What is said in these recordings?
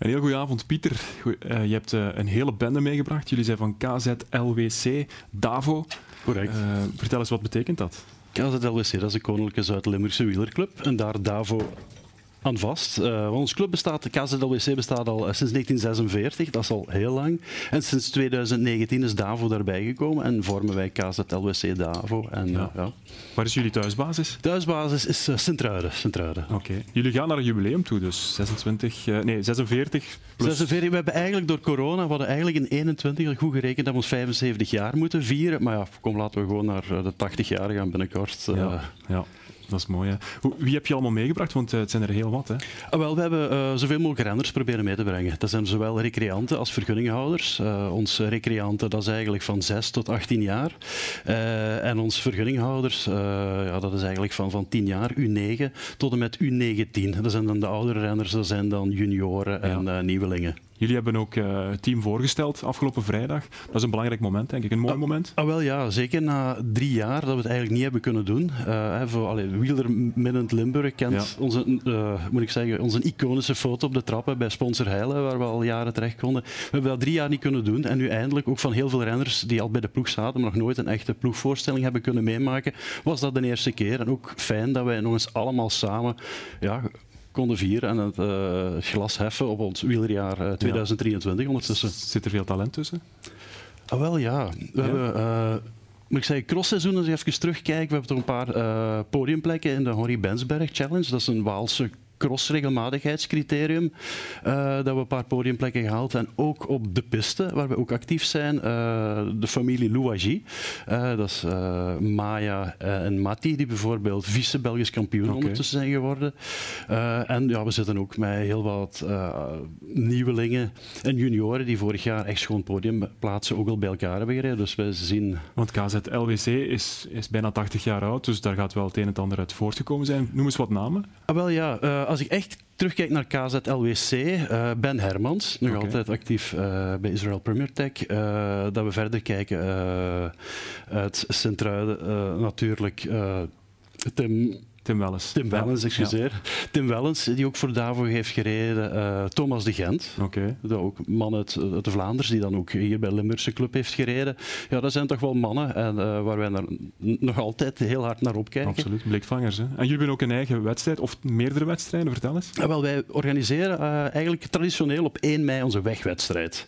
Een heel goede avond, Pieter. Goeie, uh, je hebt uh, een hele bende meegebracht. Jullie zijn van KZLWC Davo. Correct. Uh, vertel eens, wat betekent dat? KZLWC, dat is de Koninklijke Zuid-Limburgse wielerclub. En daar Davo aan vast. Uh, ons club bestaat, de KZLWC bestaat al uh, sinds 1946, dat is al heel lang. En sinds 2019 is DAVO daarbij gekomen en vormen wij KZLWC DAVO. En, ja. Uh, ja. Waar is jullie thuisbasis? Thuisbasis is Sint-Truiden. Sint Oké. Okay. Jullie gaan naar een jubileum toe, dus 26, nee, 46 plus... 46, we hebben eigenlijk door corona, we hadden eigenlijk in 21 goed gerekend dat we ons 75 jaar moeten vieren. Maar ja, kom, laten we gewoon naar de 80 jaar gaan binnenkort. ja. ja. Dat is mooi. Hè? Wie heb je allemaal meegebracht? Want uh, het zijn er heel wat. Hè? Ah, wel, we hebben uh, zoveel mogelijk renners proberen mee te brengen. Dat zijn zowel recreanten als vergunninghouders. Uh, onze recreanten dat is eigenlijk van 6 tot 18 jaar. en onze vergunninghouders, ja, dat is eigenlijk van, van 10 jaar, U9 tot en met U19. Dat zijn dan de oudere renners, dat zijn dan junioren en ja. nieuwelingen. Jullie hebben ook uh, het team voorgesteld afgelopen vrijdag. Dat is een belangrijk moment, denk ik. Een mooi ah, moment. Ah, wel ja, zeker na drie jaar dat we het eigenlijk niet hebben kunnen doen. Uh, voor, allee, Wieler Middend Limburg kent ja. onze, uh, moet ik zeggen, onze iconische foto op de trappen bij Sponsor Heile, waar we al jaren terecht konden. We hebben dat drie jaar niet kunnen doen. En nu eindelijk, ook van heel veel renners die al bij de ploeg zaten, maar nog nooit een echte ploegvoorstelling hebben kunnen meemaken, was dat de eerste keer. En ook fijn dat wij nog eens allemaal samen ja, konden vieren en het uh, glas heffen op ons wielerjaar uh, 2023 ja. ondertussen. Zit er veel talent tussen? Ah, wel ja. We ja. hebben... Uh, moet ik zeggen, crossseizoen, als je even terugkijkt, we hebben toch een paar uh, podiumplekken in de Henri Bensberg Challenge. Dat is een Waalse cross-regelmatigheidscriterium. Uh, dat we een paar podiumplekken gehaald. En ook op de piste, waar we ook actief zijn, uh, de familie Louagie. Uh, dat is Maya en Matti, die bijvoorbeeld vice-Belgisch kampioen okay. ondertussen zijn geworden. en ja, we zitten ook met heel wat nieuwelingen en junioren die vorig jaar echt gewoon podiumplaatsen ook al bij elkaar hebben gereden. Dus we zien... Want KZLWC is, is bijna 80 jaar oud, dus daar gaat wel het een en het ander uit voortgekomen zijn. Noem eens wat namen. Ah, wel ja, als ik echt terugkijk naar KZLWC, uh, Ben Hermans, nog okay. altijd actief uh, bij Israel Premier Tech. Uh, dat we verder kijken uit Sint-Truiden, natuurlijk Tim Tim Wellens. Tim Wellens, excuseer. Ja. Tim Wellens, die ook voor Davo heeft gereden. Uh, Thomas de Gent, okay. de ook man uit, uit, de Vlaanders, die dan ook hier bij Limburgse Club heeft gereden. Ja, dat zijn toch wel mannen en, uh, waar wij naar, nog altijd heel hard naar opkijken. Absoluut, blikvangers. Hè? En jullie hebben ook een eigen wedstrijd, of meerdere wedstrijden, vertel eens. Ja, wel, wij organiseren uh, eigenlijk traditioneel op 1 mei onze wegwedstrijd.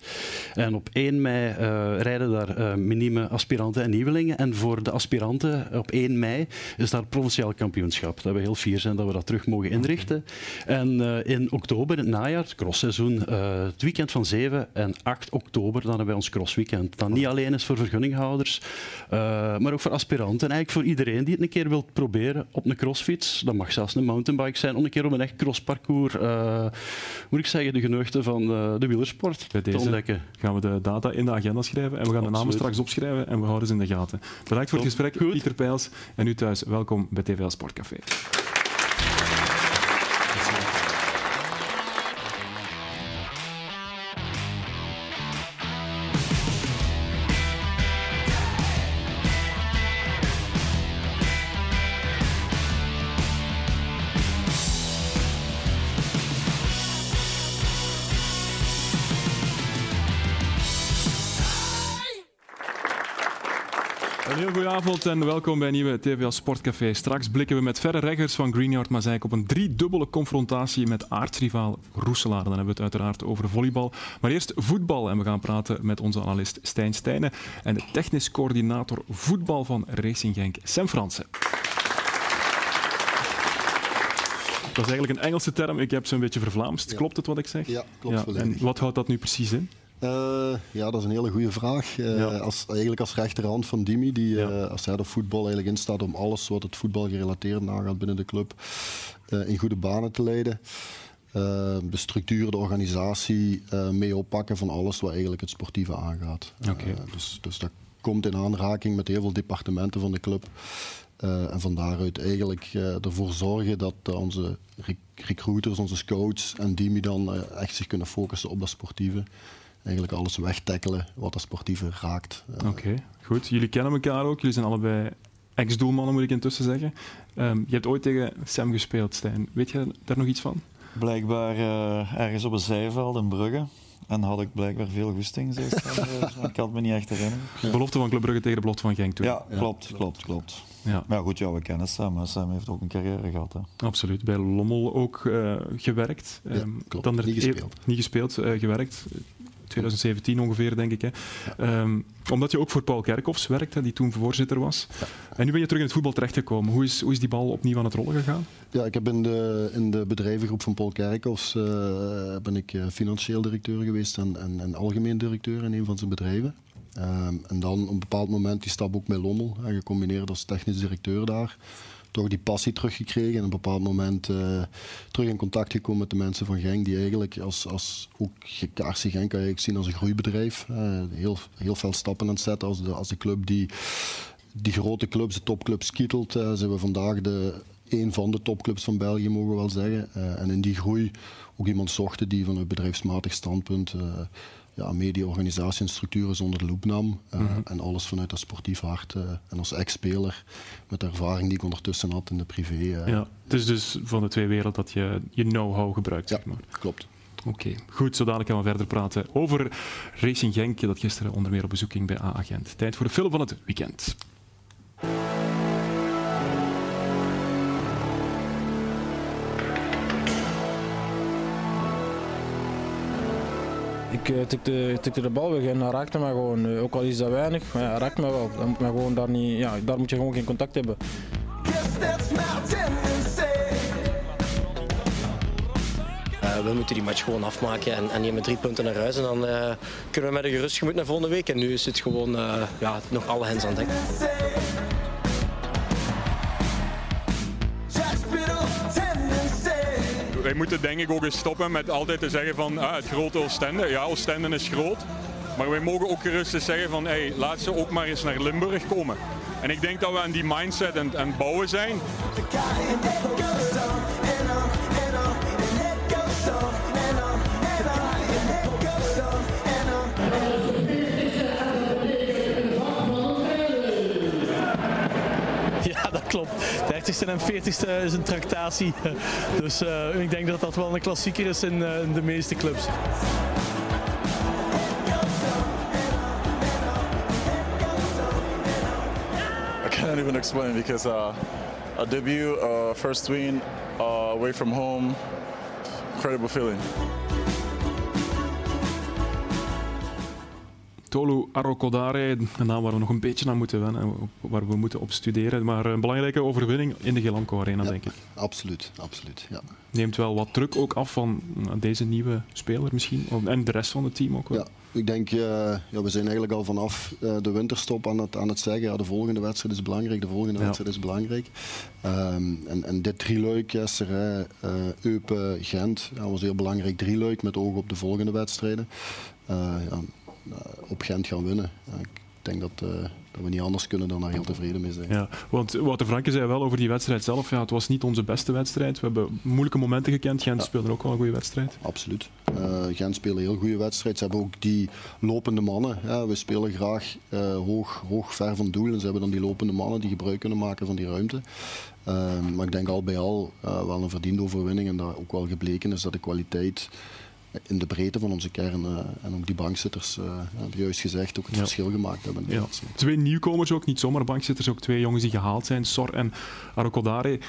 En op 1 mei rijden daar minime aspiranten en nieuwelingen. En voor de aspiranten op 1 mei is daar provinciaal kampioenschap. Dat we heel fier zijn dat we dat terug mogen inrichten. En uh, in oktober, in het najaar, het crossseizoen, uh, het weekend van 7 en 8 oktober, dan hebben wij ons crossweekend. Dat niet alleen is voor vergunninghouders, uh, maar ook voor aspiranten. En eigenlijk voor iedereen die het een keer wil proberen op een crossfiets. Dat mag zelfs een mountainbike zijn, om een keer op een echt crossparcours, moet ik zeggen, de geneugten van de wielersport Bij deze te ontdekken. gaan we de data in de agenda schrijven en we gaan Absoluut. de namen straks opschrijven en we houden ze in de gaten. Bedankt voor het gesprek, Goed. Pieter Pijls. En u thuis, welkom bij TVL Sportcafé. Thanks. Een heel goede avond en welkom bij een nieuwe TVL Sportcafé. Straks blikken we met verre reggers van Greenyard Mazeik op een driedubbele confrontatie met aardsrivaal Roeselaar. Dan hebben we het uiteraard over volleybal. Maar eerst voetbal en we gaan praten met onze analist Stijn Stijnen en de technisch coördinator voetbal van Racing Genk, Sam Fransen. Dat is eigenlijk een Engelse term, ik heb ze een beetje vervlaamst. Ja. Klopt het wat ik zeg? Ja, klopt ja. En wat houdt dat nu precies in? Uh, ja, dat is een hele goede vraag. Uh, ja. als, eigenlijk als rechterhand van Dimi, die ja. uh, als hij de voetbal eigenlijk instaat om alles wat het voetbal gerelateerd nagaat binnen de club in goede banen te leiden. de structuur, de organisatie mee oppakken van alles wat eigenlijk het sportieve aangaat. Okay. dus, dus dat komt in aanraking met heel veel departementen van de club. en van daaruit eigenlijk ervoor zorgen dat onze recruiters, onze scouts en Dimi dan echt zich kunnen focussen op dat sportieve eigenlijk alles wegtackelen wat dat sportieve raakt. Oké, okay, goed. Jullie kennen elkaar ook. Jullie zijn allebei ex-doelmannen, moet ik intussen zeggen. Um, je hebt ooit tegen Sam gespeeld, Stijn. Weet je daar nog iets van? blijkbaar uh, ergens op een zijveld in Brugge. En had ik blijkbaar veel goesting, zei maar ik kan het me niet echt herinneren. Belofte van Club Brugge tegen de belofte van Genk toen. Ja, klopt, klopt, klopt. Ja. Maar goed, ja, we kennen Sam. Maar Sam heeft ook een carrière gehad. Hè. Absoluut. Bij Lommel ook uh, gewerkt. Ja, um, Dan er niet gespeeld. Niet gespeeld, uh, gewerkt. 2017 ongeveer, denk ik. Hè. Um, omdat je ook voor Paul Kerkhoffs werkte, die toen voorzitter was. En nu ben je terug in het voetbal terechtgekomen. Hoe is, hoe is die bal opnieuw aan het rollen gegaan? Ja, ik heb in de, in de bedrijvengroep van Paul Kerkhoffs uh, ben ik financieel directeur geweest en, en, en, algemeen directeur in een van zijn bedrijven. Um, en dan op een bepaald moment die stap ook met Lommel, gecombineerd als technisch directeur daar toch die passie teruggekregen. En op een bepaald moment uh, terug in contact gekomen met de mensen van Genk. Die eigenlijk als, als ook Kaarsen Genk kan je zien als een groeibedrijf. Heel, heel veel stappen aan het zetten als de, als de club die die grote clubs, de topclubs kietelt. Uh, zijn we vandaag de, een van de topclubs van België, mogen we wel zeggen. en in die groei ook iemand zochten die van een bedrijfsmatig standpunt ja, media-organisatie en structuren zonder de loep nam. Uh, mm -hmm. En alles vanuit dat sportief hart. Uh, en als ex-speler, met de ervaring die ik ondertussen had in de privé. Uh, ja, het is dus van de twee werelden dat je je know-how gebruikt. Ja, zeg maar. klopt. Oké, okay. goed. Zo dadelijk gaan we verder praten over Racing Genk, dat gisteren onder meer op bezoek ging bij A-agent. Tijd voor de film van het weekend. Ik uh, tikte, de bal weg en hij raakte me gewoon. Uh, ook al is dat weinig, maar hij raakt me wel. Dan moet, gewoon daar, niet, ja, daar moet je gewoon geen contact hebben. Uh, we moeten die match gewoon afmaken en, en nemen drie punten naar huis. En dan kunnen we met een gerust gemoed naar volgende week. En nu is het gewoon ja, nog alle hens aan dek. Wij moeten denk ik ook eens stoppen met altijd te zeggen van ah, het grote Oostende. Ja, Oostende is groot. Maar wij mogen ook gerust eens zeggen van hey, laat ze ook maar eens naar Limburg komen. En ik denk dat we aan die mindset en, en bouwen zijn. Klopt. De 30ste en 40ste is een tractatie. Dus uh, ik denk dat dat wel een klassieker is in, in de meeste clubs. Can't even explain because uh, a debut, uh, first win, uh, away from home, incredible feeling. Tolu Arokodare, een naam waar we nog een beetje aan moeten wennen, waar we moeten op studeren. Maar een belangrijke overwinning in de Gelamco Arena, denk ik. Absoluut, absoluut. Ja. Neemt wel wat druk ook af van deze nieuwe speler misschien, en de rest van het team ook wel. Ja. Ik denk, uh, ja, we zijn eigenlijk al vanaf uh, de winterstop aan het, aan het zeggen, ja, de volgende wedstrijd is belangrijk, de volgende ja. wedstrijd is belangrijk. Um, en, en dit drieluik gisteren, uh, Eupen, Gent, ja, was heel belangrijk drieluik met oog op de volgende wedstrijden. Ja, eh, op Gent gaan winnen. ik denk dat, uh, dat, we niet anders kunnen dan daar heel tevreden mee zijn. Ja, want Wouter Franke zei wel over die wedstrijd zelf, ja, het was niet onze beste wedstrijd. We hebben moeilijke momenten gekend. Gent ja. speelde ook wel een goede wedstrijd. Absoluut. Uh, Gent speelde een heel goede wedstrijd. Ze hebben ook die lopende mannen. Ja, we spelen graag uh, hoog, hoog, ver van doel. En ze hebben dan die lopende mannen die gebruik kunnen maken van die ruimte. Uh, maar ik denk al bij al wel een verdiende overwinning. En dat ook wel gebleken is dat de kwaliteit in de breedte van onze kern uh, en ook die bankzitters, uh, hebben juist gezegd, ook het ja. verschil gemaakt hebben. Ja. Twee nieuwkomers ook, niet zomaar bankzitters, ook twee jongens die gehaald zijn, Sor en Arokodare.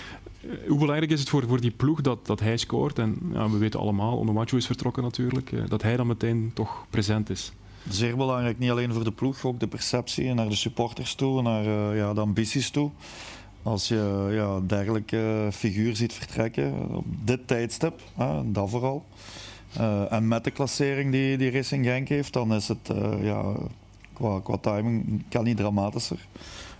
Hoe belangrijk is het voor, voor die ploeg dat, dat hij scoort? En ja, we weten allemaal, Onowacho is vertrokken natuurlijk, uh, dat hij dan meteen toch present is. Zeer belangrijk, niet alleen voor de ploeg, ook de perceptie naar de supporters toe, naar ja, de ambities toe. Als je ja, dergelijke figuur ziet vertrekken op dit tijdstip, dat vooral. Uh, en met de klassering die, die Racing Genk heeft, dan is het uh, ja, qua, qua timing kan niet dramatischer.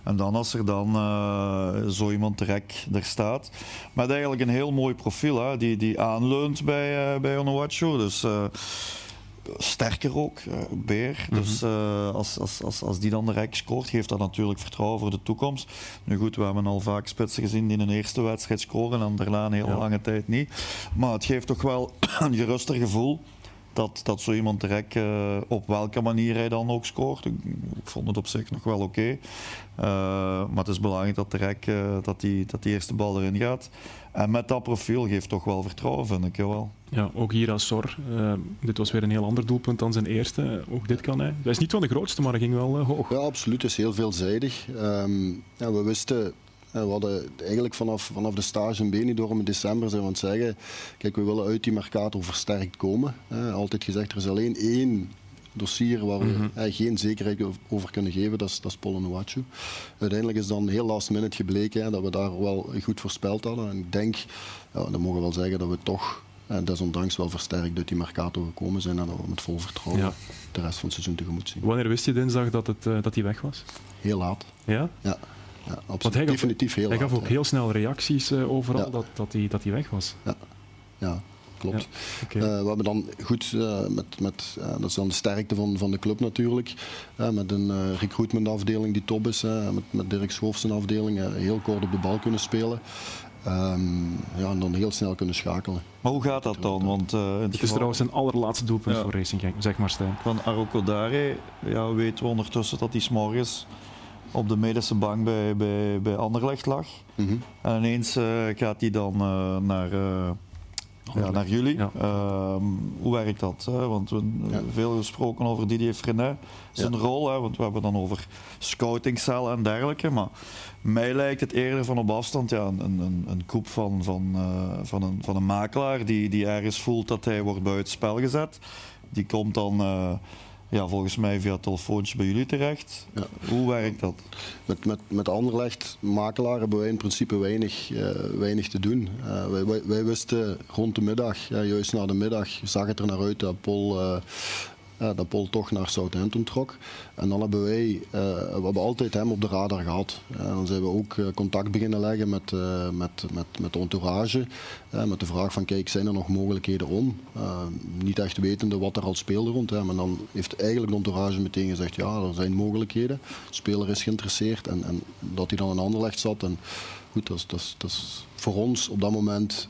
En dan als er dan uh, zo iemand direct er staat. Met eigenlijk een heel mooi profiel, hè, die, die aanleunt bij, uh, bij. Dus sterker ook, uh, Beer. Mm -hmm. Dus uh, als, als, als, als die dan direct scoort, geeft dat natuurlijk vertrouwen voor de toekomst. Nu goed, we hebben al vaak spitsen gezien die in een eerste wedstrijd scoren en daarna een hele ja. lange tijd niet. Maar het geeft toch wel een geruster gevoel dat, dat zo iemand direct uh, op welke manier hij dan ook scoort. Ik, ik vond het op zich nog wel oké. Okay. Uh, maar het is belangrijk dat direct uh, dat, die, dat die eerste bal erin gaat. En met dat profiel geeft toch wel vertrouwen, vind ik wel. Ja, ook hier als Sor. Uh, dit was weer een heel ander doelpunt dan zijn eerste. Ook dit kan hij. Hij is niet van de grootste, maar hij ging wel hoog. Ja, absoluut. Het is heel veelzijdig. Um, ja, we wisten we hadden eigenlijk vanaf, vanaf de stage in Benidorm in december zijn we aan het zeggen, kijk, we willen uit die Mercato versterkt komen. altijd gezegd, er is alleen één dossier waar we mm -hmm. geen zekerheid over kunnen geven, dat is, dat is Polonwachu. Uiteindelijk is dan heel last minute gebleken hè, dat we daar wel goed voorspeld hadden. En ik denk, ja, dan mogen we wel zeggen dat we toch en desondanks wel versterkt uit die Mercato gekomen zijn en dat we met vol vertrouwen ja. de rest van het seizoen tegemoet zien. Wanneer wist je dinsdag dat, het, uh, dat hij weg was? Heel laat. Ja? Ja. Ja, absoluut. Hij Definitief heel Hij gaf laat, ook heel snel reacties uh, overal dat, dat, hij, dat hij weg was. Ja, ja klopt. Ja, okay. uh, we hebben dan goed, uh, met, met, dat is dan de sterkte van, van de club natuurlijk, met een recruitment afdeling die top is, met, met Dirk Schoofs afdeling, heel kort op de bal kunnen spelen. Um, ja, en dan heel snel kunnen schakelen. Maar hoe gaat dat dan? Want, uh, het, het is trouwens zijn allerlaatste doelpunt ja. voor Racing Genk, zeg maar Stijn. Van Aroko Dare ja, weten we ondertussen dat hij s'morgens op de medische bank bij, bij, bij Anderlecht lag. Mm -hmm. En ineens uh, gaat hij dan uh, naar, uh, ja, naar jullie. Ja. Uh, hoe werkt dat? Hè? Want we hebben ja. veel gesproken over Didier Frenet, zijn rol. Hè? Want we hebben dan over scoutingcellen en dergelijke. Maar mij lijkt het eerder van op afstand ja, een, een, een koep van, van, van, een, van een makelaar die, die ergens voelt dat hij wordt buitenspel gezet. Die komt dan ja, volgens mij via telefoontje bij jullie terecht. Ja. Hoe werkt dat? Met, met, met Anderlecht, makelaar, hebben wij in principe weinig, uh, weinig te doen. Uh, wij, wij, wij, wisten rond de middag, ja, juist na de middag, zag het er naar uit dat Paul uh, dat Paul toch naar Southampton trok. En dan hebben wij, we hebben altijd hem op de radar gehad. Uh, dan zijn we ook contact beginnen leggen met, met, met, met de entourage. met de vraag van, kijk, zijn er nog mogelijkheden om? niet echt wetende wat er al speelde rond. Hè, maar dan heeft eigenlijk de entourage meteen gezegd, ja, er zijn mogelijkheden. De speler is geïnteresseerd. En, en dat hij dan in Anderlecht zat. En, goed, dat is, dat, is, dat is voor ons op dat moment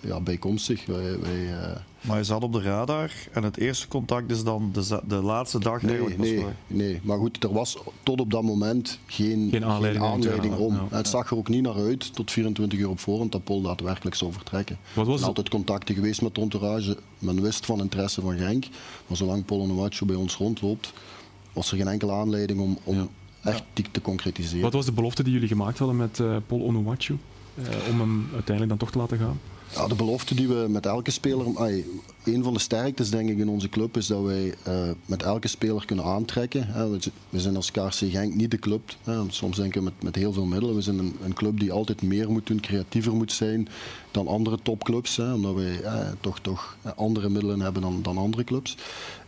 ja, bijkomstig. Wij, wij, maar je zat op de radar en het eerste contact is dan de, de laatste dag nee, nee, nee, maar goed, er was tot op dat moment geen, geen aanleiding, geen aanleiding om. Ja, het zag er ook niet naar uit tot 24 uur op voorhand dat Paul daadwerkelijk zou vertrekken. Wat was er altijd contacten geweest met de entourage. Men wist van interesse van Genk. Maar zolang Paul Onuachu bij ons rondloopt, was er geen enkele aanleiding om, om echt die te concretiseren. Wat was de belofte die jullie gemaakt hadden met uh, Paul Onuachu? Uh, om hem uiteindelijk dan toch te laten gaan? Ja, de belofte die we met elke speler. Ay, een van de sterktes denk ik in onze club is dat wij uh, met elke speler kunnen aantrekken. Hè. We, we, zijn als KRC Genk niet de club. Hè. Soms denken we met, met heel veel middelen. We zijn een, een, club die altijd meer moet doen, creatiever moet zijn dan andere topclubs. Hè, omdat wij eh, toch, toch andere middelen hebben dan, dan andere clubs.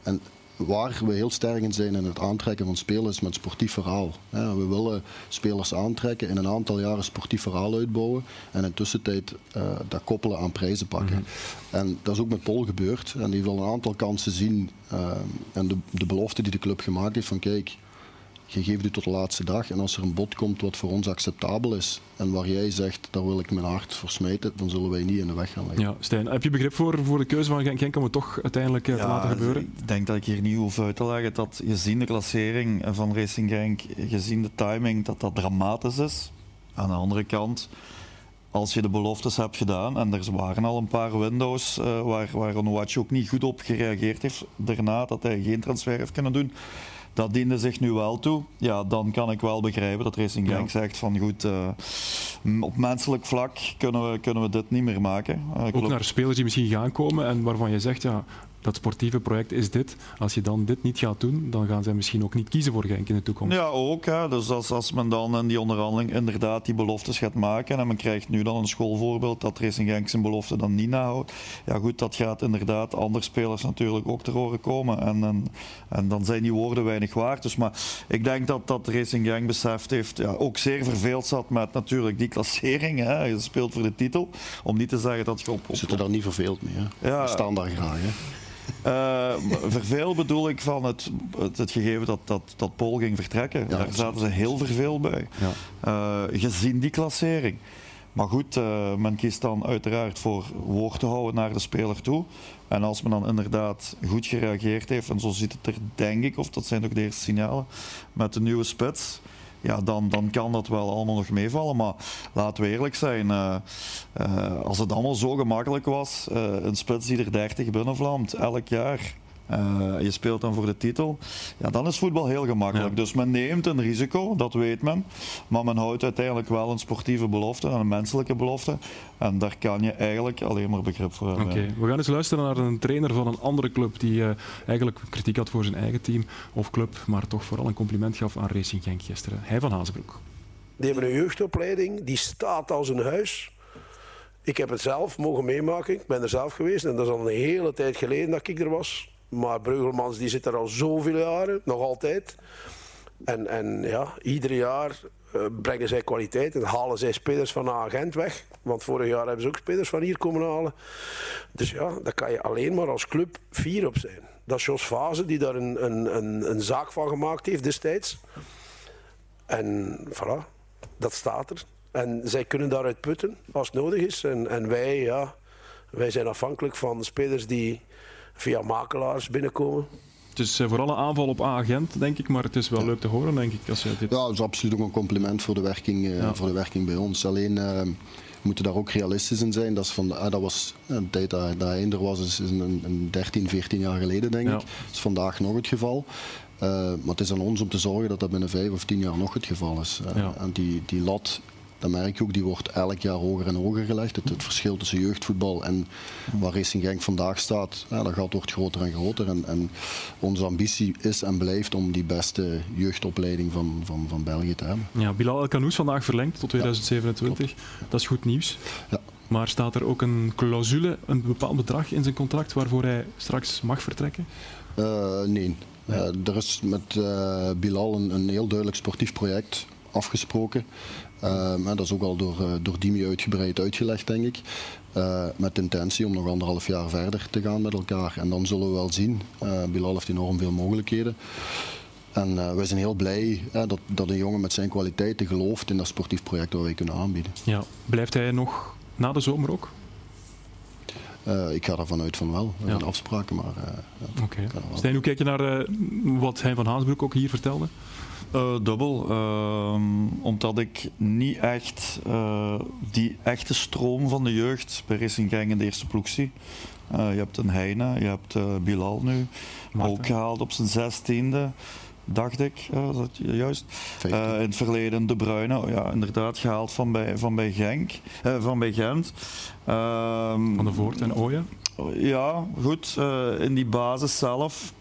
En waar we heel sterk in zijn in het aantrekken van spelers met sportief verhaal. we willen spelers aantrekken, in een aantal jaren sportief verhaal uitbouwen en in tussentijd uh, dat koppelen aan prijzen pakken. Mm -hmm. En dat is ook met Pol gebeurd. En die wil een aantal kansen zien. Uh, en de, de belofte die de club gemaakt heeft van kijk, je geeft u tot de laatste dag. En als er een bod komt wat voor ons acceptabel is en waar jij zegt, daar wil ik mijn hart voor smijten, dan zullen wij niet in de weg gaan liggen. Ja, Stijn, heb je begrip voor, voor de keuze van Genk, Genk om het toch uiteindelijk ja, te laten gebeuren? Ik denk dat ik hier niet hoef uit te leggen dat gezien de klassering van Racing Genk, gezien de timing, dat dat dramatisch is. Aan de andere kant, als je de beloftes hebt gedaan, en er waren al een paar windows uh, waar, waar Onuachu ook niet goed op gereageerd heeft daarna, dat hij geen transfer heeft kunnen doen, dat diende zich nu wel toe. Ja, dan kan ik wel begrijpen dat Racing Genk ja. zegt van goed, uh, op menselijk vlak kunnen we, kunnen we dit niet meer maken. Uh, Ook naar spelers die misschien gaan komen en waarvan je zegt, ja, dat sportieve project is dit. Als je dan dit niet gaat doen, dan gaan zij misschien ook niet kiezen voor Genk in de toekomst. Ja, ook. Hè. Dus als, als men dan in die onderhandeling inderdaad die beloftes gaat maken en men krijgt nu dan een schoolvoorbeeld dat Racing Genk zijn belofte dan niet nahoudt. Ja goed, dat gaat inderdaad andere spelers natuurlijk ook te horen komen. En, en, en dan zijn die woorden weinig waard. Dus, maar ik denk dat, dat Racing Genk beseft heeft, ja, ook zeer verveeld zat met natuurlijk die klassering. Hè. Je speelt voor de titel. Om niet te zeggen dat je op... op Zitten daar niet verveeld mee. Hè? Ja. We staan daar graag. Hè? Uh, verveel bedoel ik van het, het, het, gegeven dat, dat, dat Paul ging vertrekken. Ja, Daar zaten ze heel verveel bij. Ja. Uh, gezien die klassering. Maar goed, uh, men kiest dan uiteraard voor woord te houden naar de speler toe. En als men dan inderdaad goed gereageerd heeft, en zo ziet het er denk ik, of dat zijn ook de eerste signalen, met de nieuwe spits, ja, dan, dan kan dat wel allemaal nog meevallen. Maar laten we eerlijk zijn, uh, uh, als het allemaal zo gemakkelijk was, uh, een spits die er 30 binnenvlamt elk jaar. Uh, je speelt dan voor de titel, ja, dan is voetbal heel gemakkelijk. Ja. Dus men neemt een risico, dat weet men. Maar men houdt uiteindelijk wel een sportieve belofte en een menselijke belofte. En daar kan je eigenlijk alleen maar begrip voor hebben. Oké, okay. we gaan eens luisteren naar een trainer van een andere club die uh, eigenlijk kritiek had voor zijn eigen team of club, maar toch vooral een compliment gaf aan Racing Genk gisteren. Hij van Hazenbroek. Die hebben een jeugdopleiding, die staat als een huis. Ik heb het zelf mogen meemaken, ik ben er zelf geweest en dat is al een hele tijd geleden dat ik er was. Maar Breugelmans die zit er al zoveel jaren, nog altijd. En, en ja, ieder jaar uh, brengen zij kwaliteit en halen zij spelers van agent weg. Want vorig jaar hebben ze ook spelers van hier komen halen. Dus ja, daar kan je alleen maar als club fier op zijn. Dat is Jos Fase die daar een, een, een, een zaak van gemaakt heeft destijds. En voilà, dat staat er. En zij kunnen daaruit putten als het nodig is. En, en wij, ja, wij zijn afhankelijk van spelers die via makelaars binnenkomen. Het is vooral een aanval op agent, denk ik, maar het is wel ja. leuk te horen, denk ik. Als je dit... Ja, dat is absoluut ook een compliment voor de werking, uh, ja. voor de werking bij ons. Alleen uh, we moeten daar ook realistisch in zijn. Dat, is van, uh, dat was een tijd dat, dat hij er was, is een, een 13, 14 jaar geleden, denk ja. ik. Dat is vandaag nog het geval. maar het is aan ons om te zorgen dat dat binnen 5 of 10 jaar nog het geval is. En die, die lat dat merk je ook, die wordt elk jaar hoger en hoger gelegd. Het, het verschil tussen jeugdvoetbal en waar Racing Genk vandaag staat, ja, dat gat wordt groter en groter. En, en, onze ambitie is en blijft om die beste jeugdopleiding van, van, van België te hebben. Ja, Bilal El Kanous vandaag verlengd tot 2027. Ja, dat is goed nieuws. Ja. Maar staat er ook een clausule, een bepaald bedrag in zijn contract waarvoor hij straks mag vertrekken? Uh, nee. Uh, er is met uh, Bilal een, een heel duidelijk sportief project afgesproken. Uh, dat is ook al door, uh, door Dimi uitgebreid uitgelegd, denk ik. Uh, met intentie om nog anderhalf jaar verder te gaan met elkaar. En dan zullen we wel zien. Bilal heeft enorm veel mogelijkheden. En wij zijn heel blij dat, dat een jongen met zijn kwaliteiten gelooft in dat sportief project dat wij kunnen aanbieden. Ja. Blijft hij nog na de zomer ook? Ik ga ervan uit van wel. We hebben afspraken, maar... Okay. Stijn, hoe kijk je naar wat hij van Haasbroek ook hier vertelde? Uh, dubbel. Uh, omdat ik niet echt uh, die echte stroom van de jeugd bij Racing Genk in de eerste ploeg zie. je hebt een Heine, je hebt Bilal nu, ook gehaald op zijn zestiende. Dacht ik, dat juist. in het verleden De Bruyne, ja, inderdaad gehaald van bij, van bij Genk, van bij Gent. Ehm, van de Voort en Ooyen? Ja, goed. in die basis zelf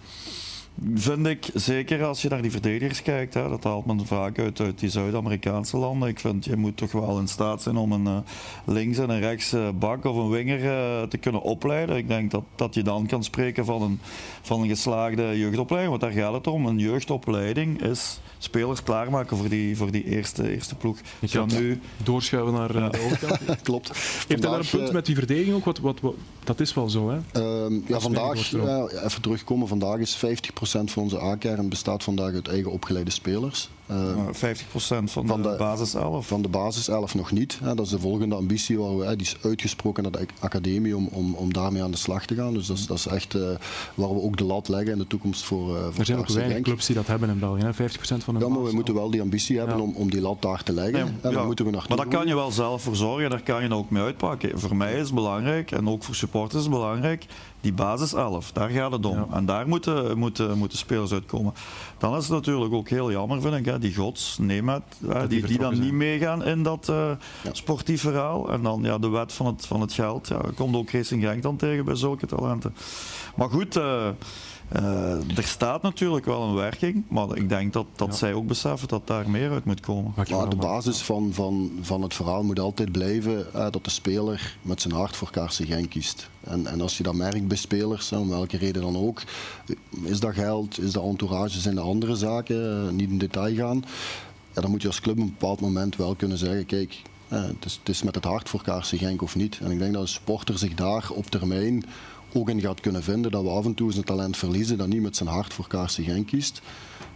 vind ik, zeker als je naar die verdedigers kijkt, hè, dat haalt men vaak uit, uit die Zuid-Amerikaanse landen. Ik vind, je moet toch wel in staat zijn om een uh, links- en een rechts uh, bak of een winger uh, te kunnen opleiden. Ik denk dat, dat je dan kan spreken van een, van een geslaagde jeugdopleiding, want daar gaat het om. Een jeugdopleiding is spelers klaarmaken voor die, voor die eerste, eerste ploeg. Je kan nu doorschuiven naar ja. de overkant. Klopt. Heeft hij daar een punt met die verdediging ook? Wat, wat, wat, dat is wel zo, hè? Uh, ja, vandaag, even terugkomen, vandaag is 50% van onze A-kern bestaat vandaag uit eigen opgeleide spelers. Uh, 50% van, van de, de, basis 11? Van de basis 11 nog niet. Hè. Dat is de volgende ambitie. Waar we, hè, die is uitgesproken naar de academie om, om, om daarmee aan de slag te gaan. Dus dat is, dat is echt uh, waar we ook de lat leggen in de toekomst voor, uh, voor Er zijn ook weinig clubs die dat hebben in België. Hè. 50% van de Ja, maar we moeten wel die ambitie hebben ja. om, om die lat daar te leggen. Ja, en moeten we maar daar kan je wel zelf voor zorgen. Daar kan je ook mee uitpakken. Voor mij is het belangrijk en ook voor supporters is het belangrijk die basis 11, daar gaat het om. Ja. En daar moeten, moeten, moeten spelers uitkomen. Dan is het natuurlijk ook heel jammer, vind ik, hè, die gods, Nemet, die, die, die dan niet meegaan in dat uh, ja. sportief verhaal. En dan ja, de wet van het, van het geld. Ja, komt ook Racing Genk dan tegen bij zulke talenten. Maar goed... Uh, uh, er staat natuurlijk wel een werking, maar ik denk dat, dat ja. zij ook beseffen dat daar meer uit moet komen. Maar de basis van, van, van het verhaal moet altijd blijven uh, dat de speler met zijn hart voor Kaarsen Genk kiest. En, en als je dat merkt bij spelers, om welke reden dan ook, is dat geld, is dat entourage, zijn de andere zaken, uh, niet in detail gaan, ja, dan moet je als club op een bepaald moment wel kunnen zeggen, kijk, het is, het, is, met het hart voor Kaarsen Genk of niet. En ik denk dat een sporter zich daar op termijn ook in gaat kunnen vinden dat we af en toe zijn talent verliezen dat niet met zijn hart voor Kaarsen Genk kiest.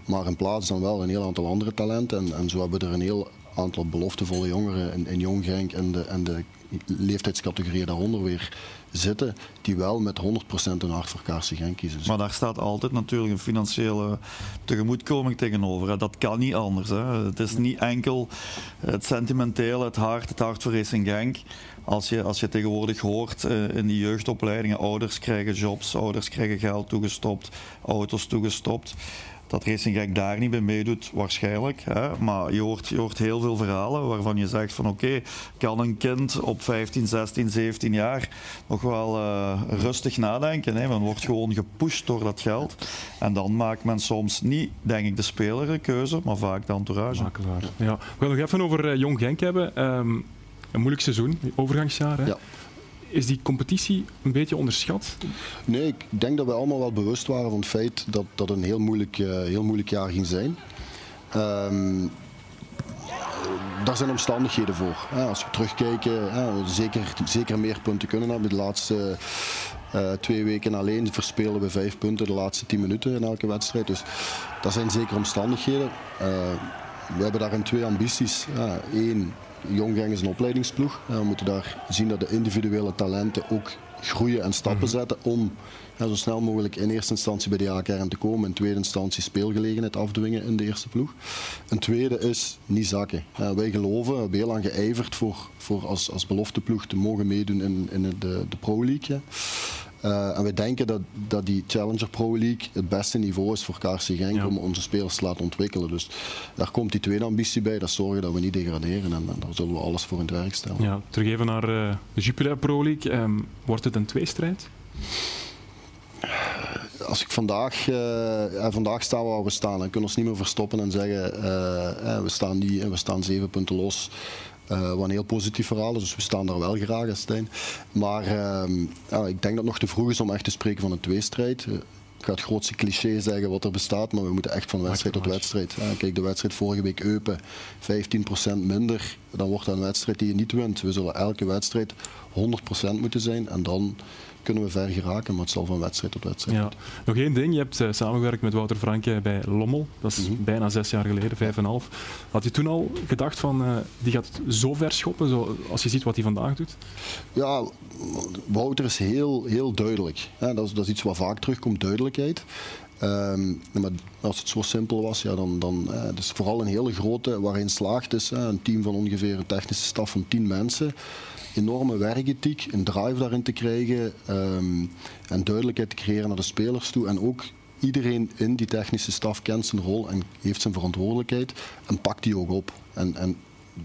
Maar in plaats dan wel een heel aantal andere talenten. En, en zo hebben we er een heel aantal beloftevolle jongeren in, in Jong Genk en de, en de leeftijdscategorieën daaronder weer zitten, die wel met 100% een hart voor KRC Genk kiezen. Maar daar staat altijd natuurlijk een financiële tegemoetkoming tegenover. Dat kan niet anders. Hè. Het is niet enkel het sentimentele, het hart, het hart voor Racing Genk. Als je, als je tegenwoordig hoort uh, in die jeugdopleidingen, ouders krijgen jobs, ouders krijgen geld toegestopt, auto's toegestopt dat Racing Genk daar niet bij meedoet, waarschijnlijk. Hè? Maar je hoort, je hoort heel veel verhalen waarvan je zegt van oké, kan een kind op 15, 16, 17 jaar nog wel uh, rustig nadenken. Hè? Men wordt gewoon gepusht door dat geld. En dan maakt men soms niet, denk ik, de speler een keuze, maar vaak de entourage. Makelaar. Ja. We gaan nog even over uh, Jong Genk hebben. Um, een moeilijk seizoen, overgangsjaar. Hè? Ja. Is die competitie een beetje onderschat? Nee, ik denk dat we allemaal wel bewust waren van het feit dat dat een heel moeilijk, uh, heel moeilijk jaar ging zijn. Um, daar zijn omstandigheden voor. Als we terugkijken, zeker, zeker meer punten kunnen hebben. De laatste uh, twee weken alleen verspelen we vijf punten de laatste tien minuten in elke wedstrijd. Dus dat zijn zeker omstandigheden. Uh, we hebben daarin twee ambities. Eén, Jonggang is een opleidingsploeg. we moeten daar zien dat de individuele talenten ook groeien en stappen mhm. zetten om zo snel mogelijk in eerste instantie bij de A-kern te komen. In tweede instantie speelgelegenheid afdwingen in de eerste ploeg. Een tweede is niet zakken. wij geloven, we hebben heel lang geijverd voor, voor als, als belofteploeg te mogen meedoen in, in de, de Pro League. Uh, en we denken dat, dat die Challenger Pro League het beste niveau is voor KRC Genk om onze spelers te laten ontwikkelen. Dus daar komt die tweede ambitie bij, dat zorgen dat we niet degraderen en, daar zullen we alles voor in het werk stellen. Ja, terug even naar uh, de Jupiler Pro League. Um, wordt het een tweestrijd? Als ik vandaag, uh, vandaag staan waar we staan, dan kunnen we ons niet meer verstoppen en zeggen we staan niet en we staan zeven punten los. Uh, wat een heel positief verhaal is, dus we staan daar wel graag, Stijn. Maar uh, ja, ik denk dat het nog te vroeg is om echt te spreken van een tweestrijd. Uh, ik ga het grootste cliché zeggen wat er bestaat, maar we moeten echt van wedstrijd tot wedstrijd. kijk, de wedstrijd vorige week Eupen, 15% minder, dan wordt dat een wedstrijd die je niet wint. We zullen elke wedstrijd 100% moeten zijn en dan kunnen we ver geraken, maar het zal van wedstrijd tot wedstrijd. Ja. Nog één ding, je hebt uh, samengewerkt met Wouter Franke bij Lommel, dat is mhm. bijna zes jaar geleden, vijf en half. Had je toen al gedacht van, uh, die gaat zo ver schoppen, zo, als je ziet wat hij vandaag doet? Ja, Wouter is heel, heel duidelijk. Dat, is, dat is iets wat vaak terugkomt, duidelijkheid. Um, maar als het zo simpel was, ja, dan, dan uh, is vooral een hele grote waarin slaagt is. een team van ongeveer een technische staf van tien mensen enorme werkethiek, een drive daarin te krijgen um, en duidelijkheid te creëren naar de spelers toe. En ook iedereen in die technische staf kent zijn rol en heeft zijn verantwoordelijkheid en pakt die ook op. En, en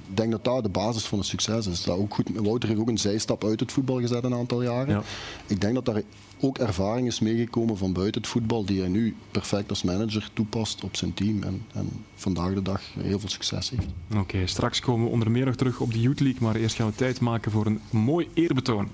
ik denk dat dat de basis van het succes is. Dat ook goed, Wouter heeft ook een zijstap uit het voetbal gezet een aantal jaren. Ja. Ik denk dat daar ook ervaring is meegekomen van buiten het voetbal, die hij nu perfect als manager toepast op zijn team. En, en vandaag de dag heel veel succes heeft. Oké, straks komen we onder meer nog terug op de Youth League, maar eerst gaan we tijd maken voor een mooi eerbetoon.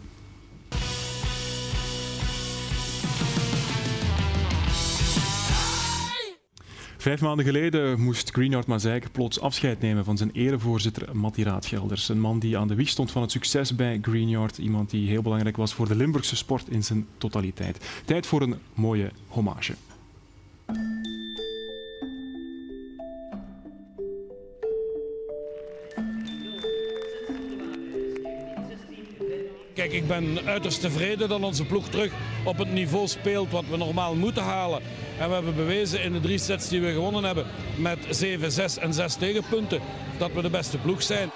Vijf maanden geleden moest Greenyard Mazeik plots afscheid nemen van zijn erevoorzitter Matti Raadgelders. Een man die aan de wieg stond van het succes bij Greenyard. Iemand die heel belangrijk was voor de Limburgse sport in zijn totaliteit. Tijd voor een mooie hommage. Kijk, ik ben uiterst tevreden dat onze ploeg terug op het niveau speelt wat we normaal moeten halen. En we hebben bewezen in de drie sets die we gewonnen hebben met 7, 6 en 6 tegenpunten dat we de beste ploeg zijn.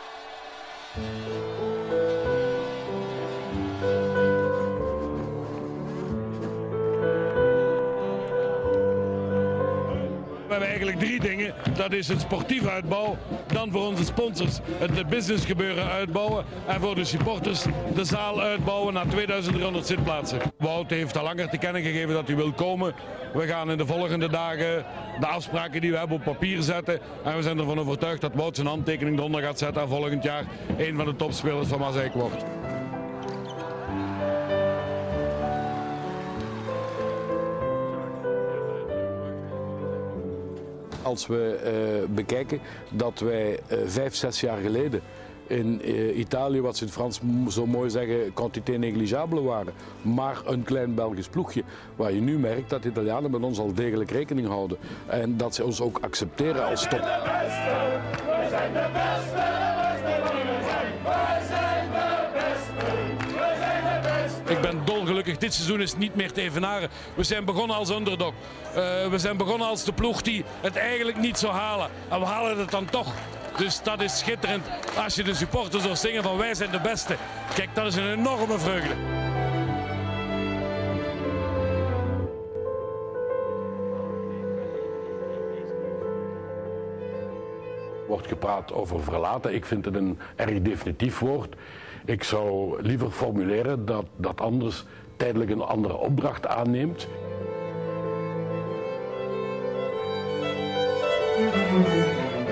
Drie dingen. Dat is het sportief uitbouwen. Dan voor onze sponsors het business gebeuren uitbouwen. En voor de supporters de zaal uitbouwen naar 2300 zitplaatsen. Wout heeft al langer te kennen gegeven dat hij wil komen. We gaan in de volgende dagen de afspraken die we hebben op papier zetten. En we zijn ervan overtuigd dat Wout zijn handtekening eronder gaat zetten. En volgend jaar een van de topspelers van Mazeik wordt. Als we uh, bekijken dat wij uh, vijf, zes jaar geleden in uh, Italië, wat ze in Frans zo mooi zeggen, quantité négligeable waren. Maar een klein Belgisch ploegje. Waar je nu merkt dat de Italianen met ons al degelijk rekening houden. En dat ze ons ook accepteren als top. zijn de beste, wij Dit seizoen is niet meer te evenaren. We zijn begonnen als underdog. Uh, we zijn begonnen als de ploeg die het eigenlijk niet zou halen. En we halen het dan toch. Dus dat is schitterend. Als je de supporters hoort zingen van wij zijn de beste. Kijk, dat is een enorme vreugde. wordt gepraat over verlaten. Ik vind het een erg definitief woord. Ik zou liever formuleren dat, dat anders tijdelijk een andere opdracht aanneemt.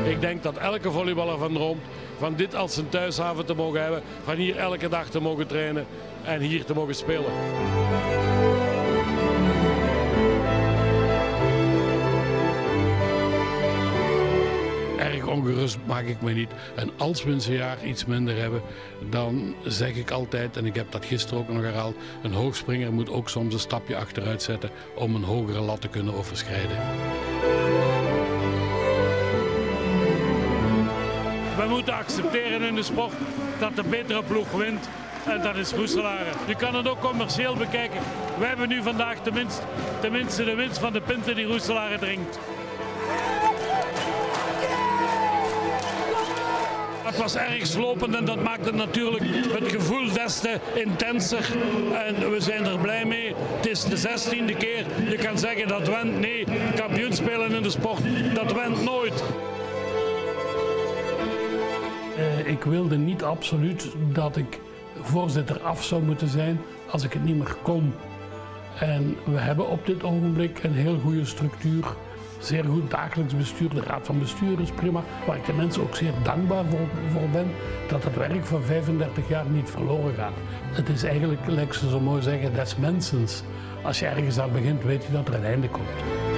Ik denk dat elke volleyballer van droomt van dit als zijn thuishaven te mogen hebben, van hier elke dag te mogen trainen en hier te mogen spelen. Ongerust maak ik me niet. En als we een jaar iets minder hebben, dan zeg ik altijd, en ik heb dat gisteren ook nog herhaald, een hoogspringer moet ook soms een stapje achteruit zetten om een hogere lat te kunnen overschrijden. We moeten accepteren in de sport dat de betere ploeg wint. En dat is Roeselare. Je kan het ook commercieel bekijken. We hebben nu vandaag tenminste, tenminste de winst van de punten die Roeselare drinkt. Het was erg slopend en dat maakt het natuurlijk het gevoel des te intenser. En we zijn er blij mee. Het is de zestiende keer. Je kan zeggen dat went. Nee, kampioen spelen in de sport, dat went nooit. Uh, ik wilde niet absoluut dat ik voorzitter af zou moeten zijn als ik het niet meer kon. En we hebben op dit ogenblik een heel goede structuur. Zeer goed dagelijks bestuur, de raad van bestuur is prima. Waar ik de mensen ook zeer dankbaar voor, voor ben, dat het werk van 35 jaar niet verloren gaat. Het is eigenlijk, lijkt ze zo mooi zeggen, des mensens. Als je ergens aan begint, weet je dat er een einde komt.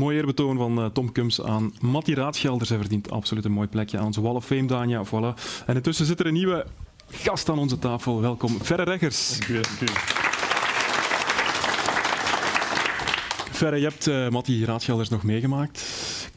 Mooi eerbetoon van uh, Tom Kums aan Matti Raadschelder. Zij verdient absoluut een mooi plekje aan onze Wall of Fame, Dania. Voilà. En intussen zit er een nieuwe gast aan onze tafel. Welkom, Ferre Reggers. Dank u, dank u. Ferre, je hebt uh, Matti Raadschelders nog meegemaakt.